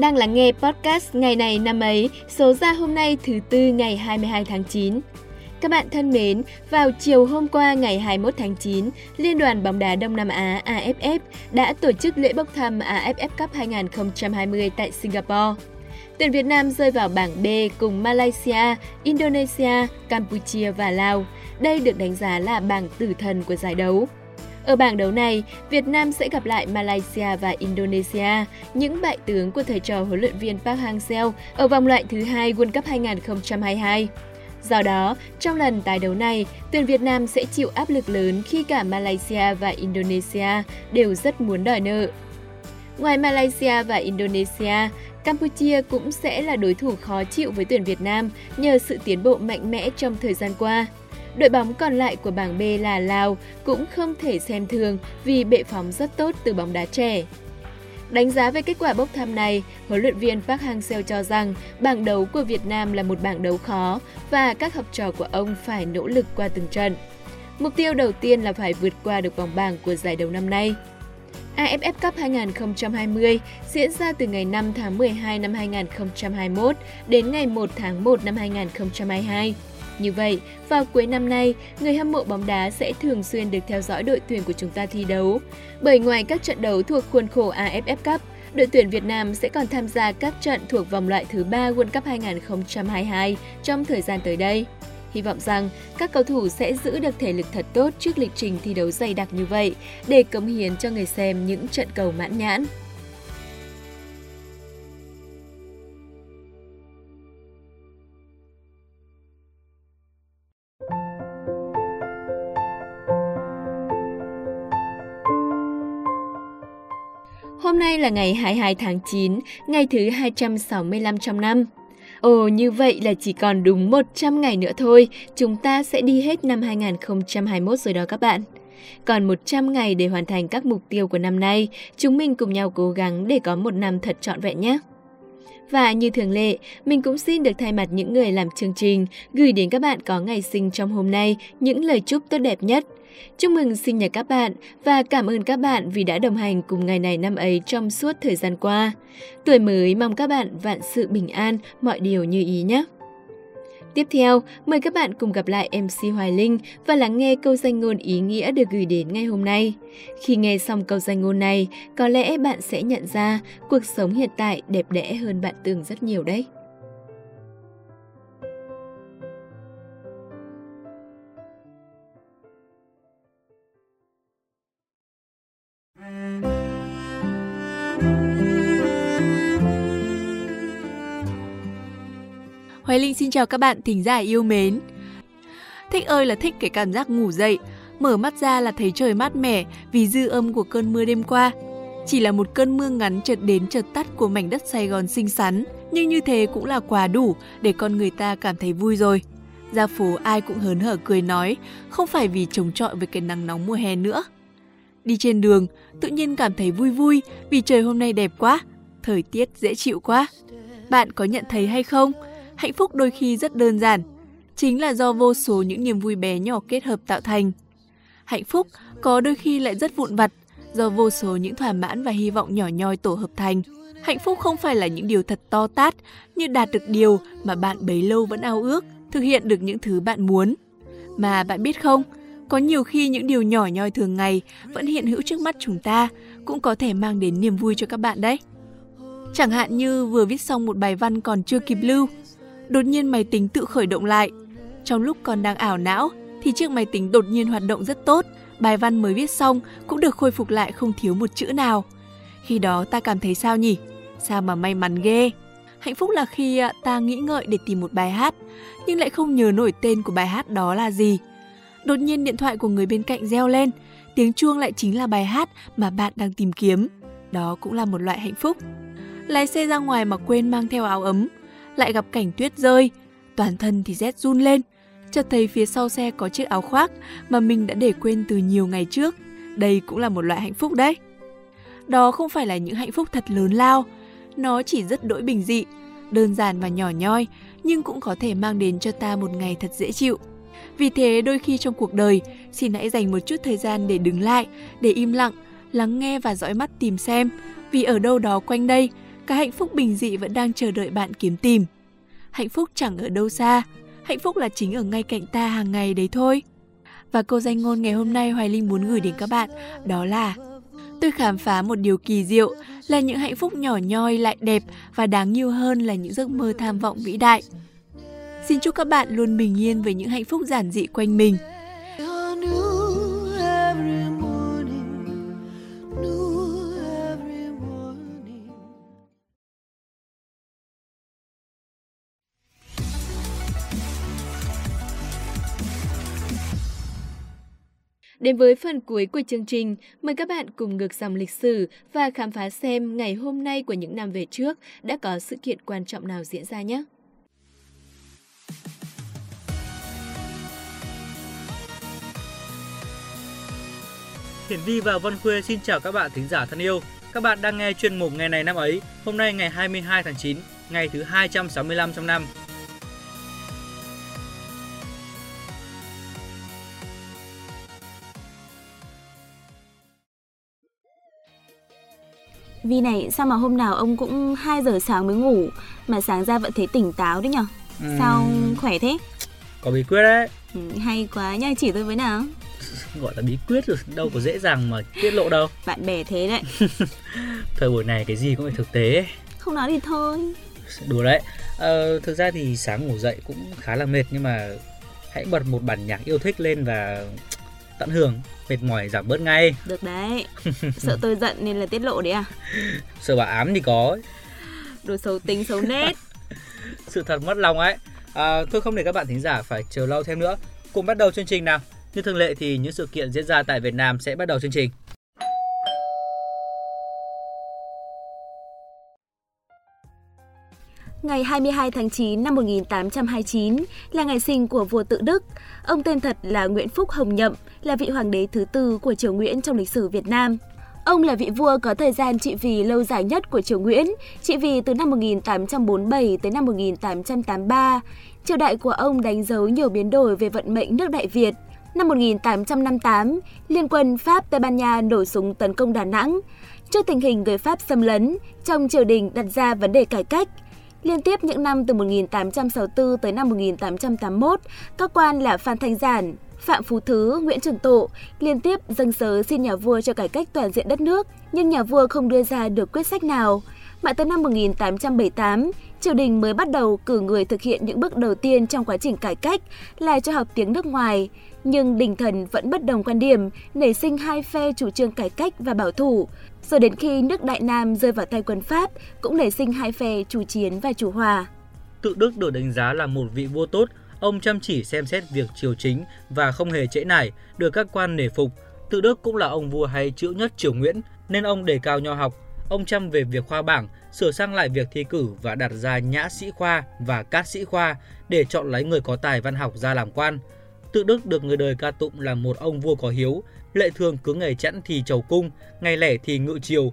đang lắng nghe podcast ngày này năm ấy, số ra hôm nay thứ tư ngày 22 tháng 9. Các bạn thân mến, vào chiều hôm qua ngày 21 tháng 9, Liên đoàn bóng đá Đông Nam Á AFF đã tổ chức lễ bốc thăm AFF Cup 2020 tại Singapore. Tuyển Việt Nam rơi vào bảng B cùng Malaysia, Indonesia, Campuchia và Lào. Đây được đánh giá là bảng tử thần của giải đấu. Ở bảng đấu này, Việt Nam sẽ gặp lại Malaysia và Indonesia, những bại tướng của thầy trò huấn luyện viên Park Hang-seo ở vòng loại thứ hai World Cup 2022. Do đó, trong lần tái đấu này, tuyển Việt Nam sẽ chịu áp lực lớn khi cả Malaysia và Indonesia đều rất muốn đòi nợ. Ngoài Malaysia và Indonesia, Campuchia cũng sẽ là đối thủ khó chịu với tuyển Việt Nam nhờ sự tiến bộ mạnh mẽ trong thời gian qua. Đội bóng còn lại của bảng B là Lào cũng không thể xem thường vì bệ phóng rất tốt từ bóng đá trẻ. Đánh giá về kết quả bốc thăm này, huấn luyện viên Park Hang-seo cho rằng bảng đấu của Việt Nam là một bảng đấu khó và các học trò của ông phải nỗ lực qua từng trận. Mục tiêu đầu tiên là phải vượt qua được vòng bảng của giải đấu năm nay. AFF Cup 2020 diễn ra từ ngày 5 tháng 12 năm 2021 đến ngày 1 tháng 1 năm 2022. Như vậy, vào cuối năm nay, người hâm mộ bóng đá sẽ thường xuyên được theo dõi đội tuyển của chúng ta thi đấu. Bởi ngoài các trận đấu thuộc khuôn khổ AFF Cup, đội tuyển Việt Nam sẽ còn tham gia các trận thuộc vòng loại thứ 3 World Cup 2022 trong thời gian tới đây. Hy vọng rằng các cầu thủ sẽ giữ được thể lực thật tốt trước lịch trình thi đấu dày đặc như vậy để cống hiến cho người xem những trận cầu mãn nhãn. Nay là ngày 22 tháng 9, ngày thứ 265 trong năm. Ồ, như vậy là chỉ còn đúng 100 ngày nữa thôi, chúng ta sẽ đi hết năm 2021 rồi đó các bạn. Còn 100 ngày để hoàn thành các mục tiêu của năm nay, chúng mình cùng nhau cố gắng để có một năm thật trọn vẹn nhé. Và như thường lệ, mình cũng xin được thay mặt những người làm chương trình gửi đến các bạn có ngày sinh trong hôm nay những lời chúc tốt đẹp nhất – Chúc mừng sinh nhật các bạn và cảm ơn các bạn vì đã đồng hành cùng ngày này năm ấy trong suốt thời gian qua. Tuổi mới mong các bạn vạn sự bình an, mọi điều như ý nhé. Tiếp theo, mời các bạn cùng gặp lại MC Hoài Linh và lắng nghe câu danh ngôn ý nghĩa được gửi đến ngay hôm nay. Khi nghe xong câu danh ngôn này, có lẽ bạn sẽ nhận ra cuộc sống hiện tại đẹp đẽ hơn bạn tưởng rất nhiều đấy. Hoài Linh xin chào các bạn thính giả yêu mến. Thích ơi là thích cái cảm giác ngủ dậy, mở mắt ra là thấy trời mát mẻ vì dư âm của cơn mưa đêm qua. Chỉ là một cơn mưa ngắn chợt đến chợt tắt của mảnh đất Sài Gòn xinh xắn, nhưng như thế cũng là quá đủ để con người ta cảm thấy vui rồi. Ra phố ai cũng hớn hở cười nói, không phải vì chống chọi với cái nắng nóng mùa hè nữa. Đi trên đường, tự nhiên cảm thấy vui vui vì trời hôm nay đẹp quá, thời tiết dễ chịu quá. Bạn có nhận thấy hay không? Hạnh phúc đôi khi rất đơn giản, chính là do vô số những niềm vui bé nhỏ kết hợp tạo thành. Hạnh phúc có đôi khi lại rất vụn vặt, do vô số những thỏa mãn và hy vọng nhỏ nhoi tổ hợp thành. Hạnh phúc không phải là những điều thật to tát, như đạt được điều mà bạn bấy lâu vẫn ao ước, thực hiện được những thứ bạn muốn. Mà bạn biết không, có nhiều khi những điều nhỏ nhoi thường ngày vẫn hiện hữu trước mắt chúng ta cũng có thể mang đến niềm vui cho các bạn đấy. Chẳng hạn như vừa viết xong một bài văn còn chưa kịp lưu, đột nhiên máy tính tự khởi động lại. Trong lúc còn đang ảo não thì chiếc máy tính đột nhiên hoạt động rất tốt, bài văn mới viết xong cũng được khôi phục lại không thiếu một chữ nào. Khi đó ta cảm thấy sao nhỉ? Sao mà may mắn ghê. Hạnh phúc là khi à, ta nghĩ ngợi để tìm một bài hát, nhưng lại không nhớ nổi tên của bài hát đó là gì. Đột nhiên điện thoại của người bên cạnh reo lên, tiếng chuông lại chính là bài hát mà bạn đang tìm kiếm. Đó cũng là một loại hạnh phúc. Lái xe ra ngoài mà quên mang theo áo ấm, lại gặp cảnh tuyết rơi, toàn thân thì rét run lên. Chợt thấy phía sau xe có chiếc áo khoác mà mình đã để quên từ nhiều ngày trước. Đây cũng là một loại hạnh phúc đấy. Đó không phải là những hạnh phúc thật lớn lao, nó chỉ rất đỗi bình dị, đơn giản và nhỏ nhoi, nhưng cũng có thể mang đến cho ta một ngày thật dễ chịu. Vì thế đôi khi trong cuộc đời, xin hãy dành một chút thời gian để đứng lại, để im lặng, lắng nghe và dõi mắt tìm xem, vì ở đâu đó quanh đây cái hạnh phúc bình dị vẫn đang chờ đợi bạn kiếm tìm. Hạnh phúc chẳng ở đâu xa, hạnh phúc là chính ở ngay cạnh ta hàng ngày đấy thôi. Và câu danh ngôn ngày hôm nay Hoài Linh muốn gửi đến các bạn đó là Tôi khám phá một điều kỳ diệu là những hạnh phúc nhỏ nhoi lại đẹp và đáng yêu hơn là những giấc mơ tham vọng vĩ đại. Xin chúc các bạn luôn bình yên với những hạnh phúc giản dị quanh mình. Đến với phần cuối của chương trình, mời các bạn cùng ngược dòng lịch sử và khám phá xem ngày hôm nay của những năm về trước đã có sự kiện quan trọng nào diễn ra nhé. Hiển Vi và Vân Khuê xin chào các bạn thính giả thân yêu. Các bạn đang nghe chuyên mục ngày này năm ấy, hôm nay ngày 22 tháng 9, ngày thứ 265 trong năm. Vi này sao mà hôm nào ông cũng 2 giờ sáng mới ngủ mà sáng ra vẫn thấy tỉnh táo đấy nhở? Ừ. Sao khỏe thế? Có bí quyết đấy. Ừ, hay quá nha, chỉ tôi với nào. Gọi là bí quyết rồi, đâu có dễ dàng mà tiết lộ đâu. Bạn bè thế đấy. Thời buổi này cái gì cũng phải thực tế. Không nói thì thôi. Đùa đấy. Ờ, thực ra thì sáng ngủ dậy cũng khá là mệt nhưng mà hãy bật một bản nhạc yêu thích lên và tận hưởng mệt mỏi giảm bớt ngay. Được đấy. Sợ tôi giận nên là tiết lộ đấy à? Sợ bà ám thì có. Đồ xấu tính xấu nết. Sự thật mất lòng ấy. À, tôi không để các bạn thính giả phải chờ lâu thêm nữa. Cùng bắt đầu chương trình nào. Như thường lệ thì những sự kiện diễn ra tại Việt Nam sẽ bắt đầu chương trình Ngày 22 tháng 9 năm 1829 là ngày sinh của vua tự Đức. Ông tên thật là Nguyễn Phúc Hồng Nhậm, là vị hoàng đế thứ tư của triều Nguyễn trong lịch sử Việt Nam. Ông là vị vua có thời gian trị vì lâu dài nhất của triều Nguyễn, trị vì từ năm 1847 tới năm 1883. Triều đại của ông đánh dấu nhiều biến đổi về vận mệnh nước Đại Việt. Năm 1858, Liên quân Pháp-Tây Ban Nha nổ súng tấn công Đà Nẵng. Trước tình hình người Pháp xâm lấn, trong triều đình đặt ra vấn đề cải cách – Liên tiếp những năm từ 1864 tới năm 1881, các quan là Phan Thanh Giản, Phạm Phú Thứ, Nguyễn Trường Tộ liên tiếp dâng sớ xin nhà vua cho cải cách toàn diện đất nước, nhưng nhà vua không đưa ra được quyết sách nào. Mãi tới năm 1878, triều đình mới bắt đầu cử người thực hiện những bước đầu tiên trong quá trình cải cách là cho học tiếng nước ngoài. Nhưng đình thần vẫn bất đồng quan điểm, nảy sinh hai phe chủ trương cải cách và bảo thủ. Rồi đến khi nước Đại Nam rơi vào tay quân Pháp, cũng nảy sinh hai phe chủ chiến và chủ hòa. Tự Đức được đánh giá là một vị vua tốt, ông chăm chỉ xem xét việc triều chính và không hề trễ nải, được các quan nể phục. Tự Đức cũng là ông vua hay chữ nhất triều Nguyễn, nên ông đề cao nho học. Ông chăm về việc khoa bảng, sửa sang lại việc thi cử và đặt ra nhã sĩ khoa và cát sĩ khoa để chọn lấy người có tài văn học ra làm quan. Tự Đức được người đời ca tụng là một ông vua có hiếu, lệ thường cứ ngày chẵn thì chầu cung, ngày lẻ thì ngự chiều.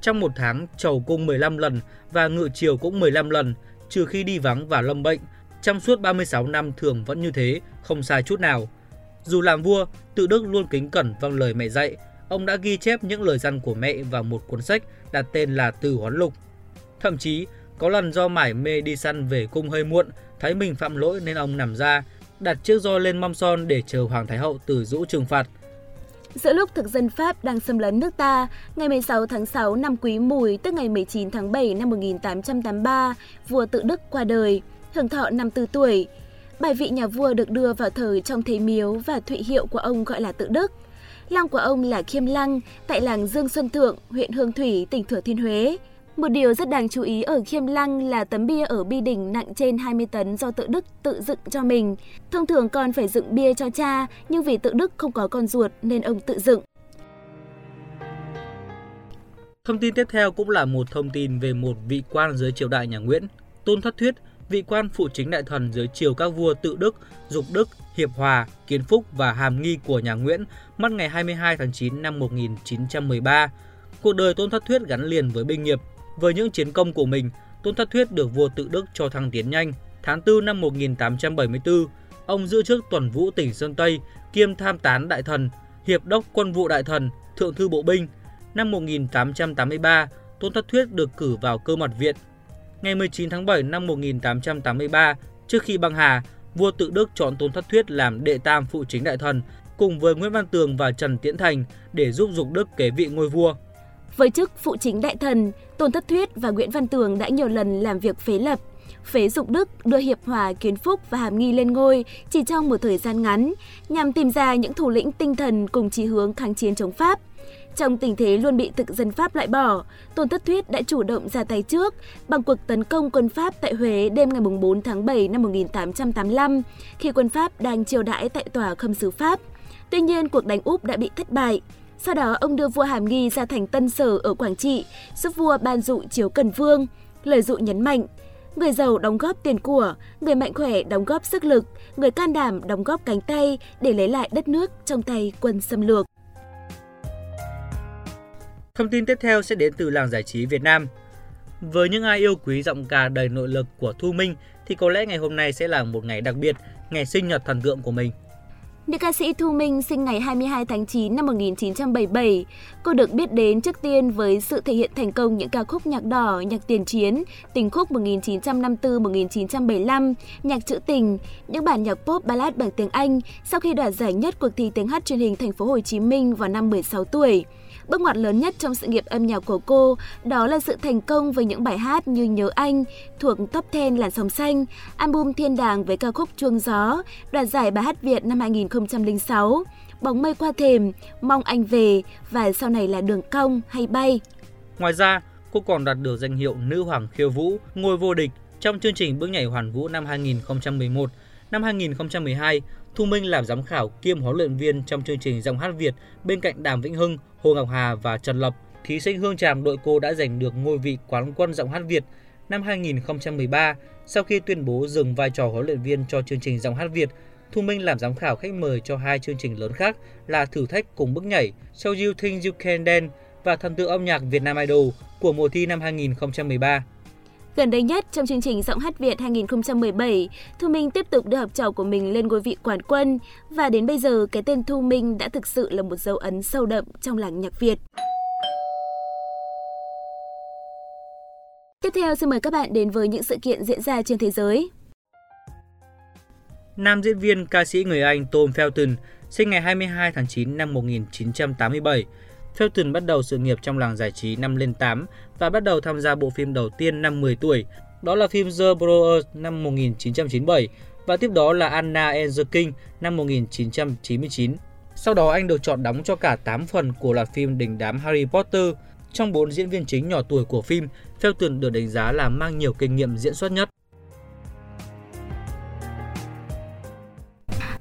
Trong một tháng chầu cung 15 lần và ngự chiều cũng 15 lần, trừ khi đi vắng và lâm bệnh. Trong suốt 36 năm thường vẫn như thế, không sai chút nào. Dù làm vua, Tự Đức luôn kính cẩn vâng lời mẹ dạy. Ông đã ghi chép những lời dặn của mẹ vào một cuốn sách đặt tên là Từ Hoán Lục. Thậm chí, có lần do mải mê đi săn về cung hơi muộn, thấy mình phạm lỗi nên ông nằm ra, đặt chiếc roi lên mâm son để chờ Hoàng Thái Hậu từ rũ trừng phạt. Giữa lúc thực dân Pháp đang xâm lấn nước ta, ngày 16 tháng 6 năm Quý Mùi, tức ngày 19 tháng 7 năm 1883, vua tự Đức qua đời, hưởng thọ 54 tuổi. Bài vị nhà vua được đưa vào thờ trong thế miếu và thụy hiệu của ông gọi là tự Đức. Lăng của ông là Khiêm Lăng, tại làng Dương Xuân Thượng, huyện Hương Thủy, tỉnh Thừa Thiên Huế. Một điều rất đáng chú ý ở Khiêm Lăng là tấm bia ở Bi Đỉnh nặng trên 20 tấn do tự Đức tự dựng cho mình. Thông thường con phải dựng bia cho cha, nhưng vì tự Đức không có con ruột nên ông tự dựng. Thông tin tiếp theo cũng là một thông tin về một vị quan dưới triều đại nhà Nguyễn. Tôn Thất Thuyết, vị quan phụ chính đại thần dưới triều các vua tự Đức, Dục Đức, Hiệp Hòa, Kiến Phúc và Hàm Nghi của nhà Nguyễn, mất ngày 22 tháng 9 năm 1913. Cuộc đời Tôn Thất Thuyết gắn liền với binh nghiệp, với những chiến công của mình, Tôn Thất Thuyết được vua tự Đức cho thăng tiến nhanh. Tháng 4 năm 1874, ông giữ chức tuần vũ tỉnh Sơn Tây, kiêm tham tán đại thần, hiệp đốc quân vụ đại thần, thượng thư bộ binh. Năm 1883, Tôn Thất Thuyết được cử vào cơ mật viện. Ngày 19 tháng 7 năm 1883, trước khi băng hà, vua tự Đức chọn Tôn Thất Thuyết làm đệ tam phụ chính đại thần cùng với Nguyễn Văn Tường và Trần Tiễn Thành để giúp Dục Đức kế vị ngôi vua. Với chức phụ chính đại thần, Tôn Thất Thuyết và Nguyễn Văn Tường đã nhiều lần làm việc phế lập, phế Dục Đức đưa Hiệp Hòa, Kiến Phúc và Hàm Nghi lên ngôi chỉ trong một thời gian ngắn, nhằm tìm ra những thủ lĩnh tinh thần cùng chí hướng kháng chiến chống Pháp. Trong tình thế luôn bị thực dân Pháp loại bỏ, Tôn Thất Thuyết đã chủ động ra tay trước bằng cuộc tấn công quân Pháp tại Huế đêm ngày 4 tháng 7 năm 1885, khi quân Pháp đang triều đãi tại tòa khâm sứ Pháp. Tuy nhiên, cuộc đánh úp đã bị thất bại. Sau đó, ông đưa vua Hàm Nghi ra thành Tân Sở ở Quảng Trị, giúp vua ban dụ chiếu Cần Vương. Lời dụ nhấn mạnh, người giàu đóng góp tiền của, người mạnh khỏe đóng góp sức lực, người can đảm đóng góp cánh tay để lấy lại đất nước trong tay quân xâm lược. Thông tin tiếp theo sẽ đến từ làng giải trí Việt Nam. Với những ai yêu quý giọng ca đầy nội lực của Thu Minh thì có lẽ ngày hôm nay sẽ là một ngày đặc biệt, ngày sinh nhật thần tượng của mình. Nữ ca sĩ Thu Minh sinh ngày 22 tháng 9 năm 1977. Cô được biết đến trước tiên với sự thể hiện thành công những ca khúc nhạc đỏ, nhạc tiền chiến, tình khúc 1954-1975, nhạc trữ tình, những bản nhạc pop ballad bằng tiếng Anh sau khi đoạt giải nhất cuộc thi tiếng hát truyền hình thành phố Hồ Chí Minh vào năm 16 tuổi. Bước ngoặt lớn nhất trong sự nghiệp âm nhạc của cô đó là sự thành công với những bài hát như Nhớ Anh, thuộc top 10 làn sóng xanh, album Thiên Đàng với ca khúc Chuông Gió, đoạt giải bài hát Việt năm 2006, Bóng mây qua thềm, Mong anh về và sau này là Đường cong hay bay. Ngoài ra, cô còn đạt được danh hiệu Nữ hoàng khiêu vũ, ngôi vô địch trong chương trình Bước nhảy hoàn vũ năm 2011. Năm 2012, Thu Minh làm giám khảo kiêm huấn luyện viên trong chương trình giọng hát Việt bên cạnh Đàm Vĩnh Hưng, Hồ Ngọc Hà và Trần Lập. Thí sinh Hương Tràm đội cô đã giành được ngôi vị quán quân giọng hát Việt năm 2013 sau khi tuyên bố dừng vai trò huấn luyện viên cho chương trình giọng hát Việt. Thu Minh làm giám khảo khách mời cho hai chương trình lớn khác là Thử thách cùng bước nhảy Show You Think You Can Dance và Thần tượng âm nhạc Việt Nam Idol của mùa thi năm 2013. Gần đây nhất trong chương trình Giọng hát Việt 2017, Thu Minh tiếp tục đưa học trò của mình lên ngôi vị quán quân và đến bây giờ cái tên Thu Minh đã thực sự là một dấu ấn sâu đậm trong làng nhạc Việt. Tiếp theo xin mời các bạn đến với những sự kiện diễn ra trên thế giới. Nam diễn viên ca sĩ người Anh Tom Felton sinh ngày 22 tháng 9 năm 1987 Felton bắt đầu sự nghiệp trong làng giải trí năm lên 8 và bắt đầu tham gia bộ phim đầu tiên năm 10 tuổi. Đó là phim The Brothers năm 1997 và tiếp đó là Anna and the King năm 1999. Sau đó anh được chọn đóng cho cả 8 phần của loạt phim đình đám Harry Potter. Trong 4 diễn viên chính nhỏ tuổi của phim, Felton được đánh giá là mang nhiều kinh nghiệm diễn xuất nhất.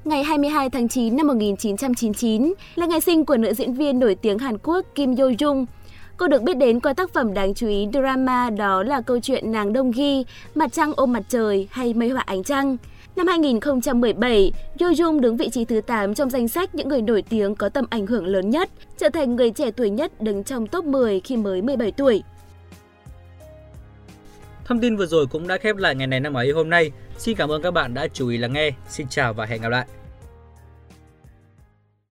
Ngày 22 tháng 9 năm 1999 là ngày sinh của nữ diễn viên nổi tiếng Hàn Quốc Kim Yo Jung. Cô được biết đến qua tác phẩm đáng chú ý drama đó là câu chuyện Nàng Đông Ghi, Mặt trăng ôm mặt trời hay Mây họa ánh trăng. Năm 2017, Yo Jung đứng vị trí thứ 8 trong danh sách những người nổi tiếng có tầm ảnh hưởng lớn nhất, trở thành người trẻ tuổi nhất đứng trong top 10 khi mới 17 tuổi. Thông tin vừa rồi cũng đã khép lại ngày này năm ấy hôm nay. Xin cảm ơn các bạn đã chú ý lắng nghe. Xin chào và hẹn gặp lại.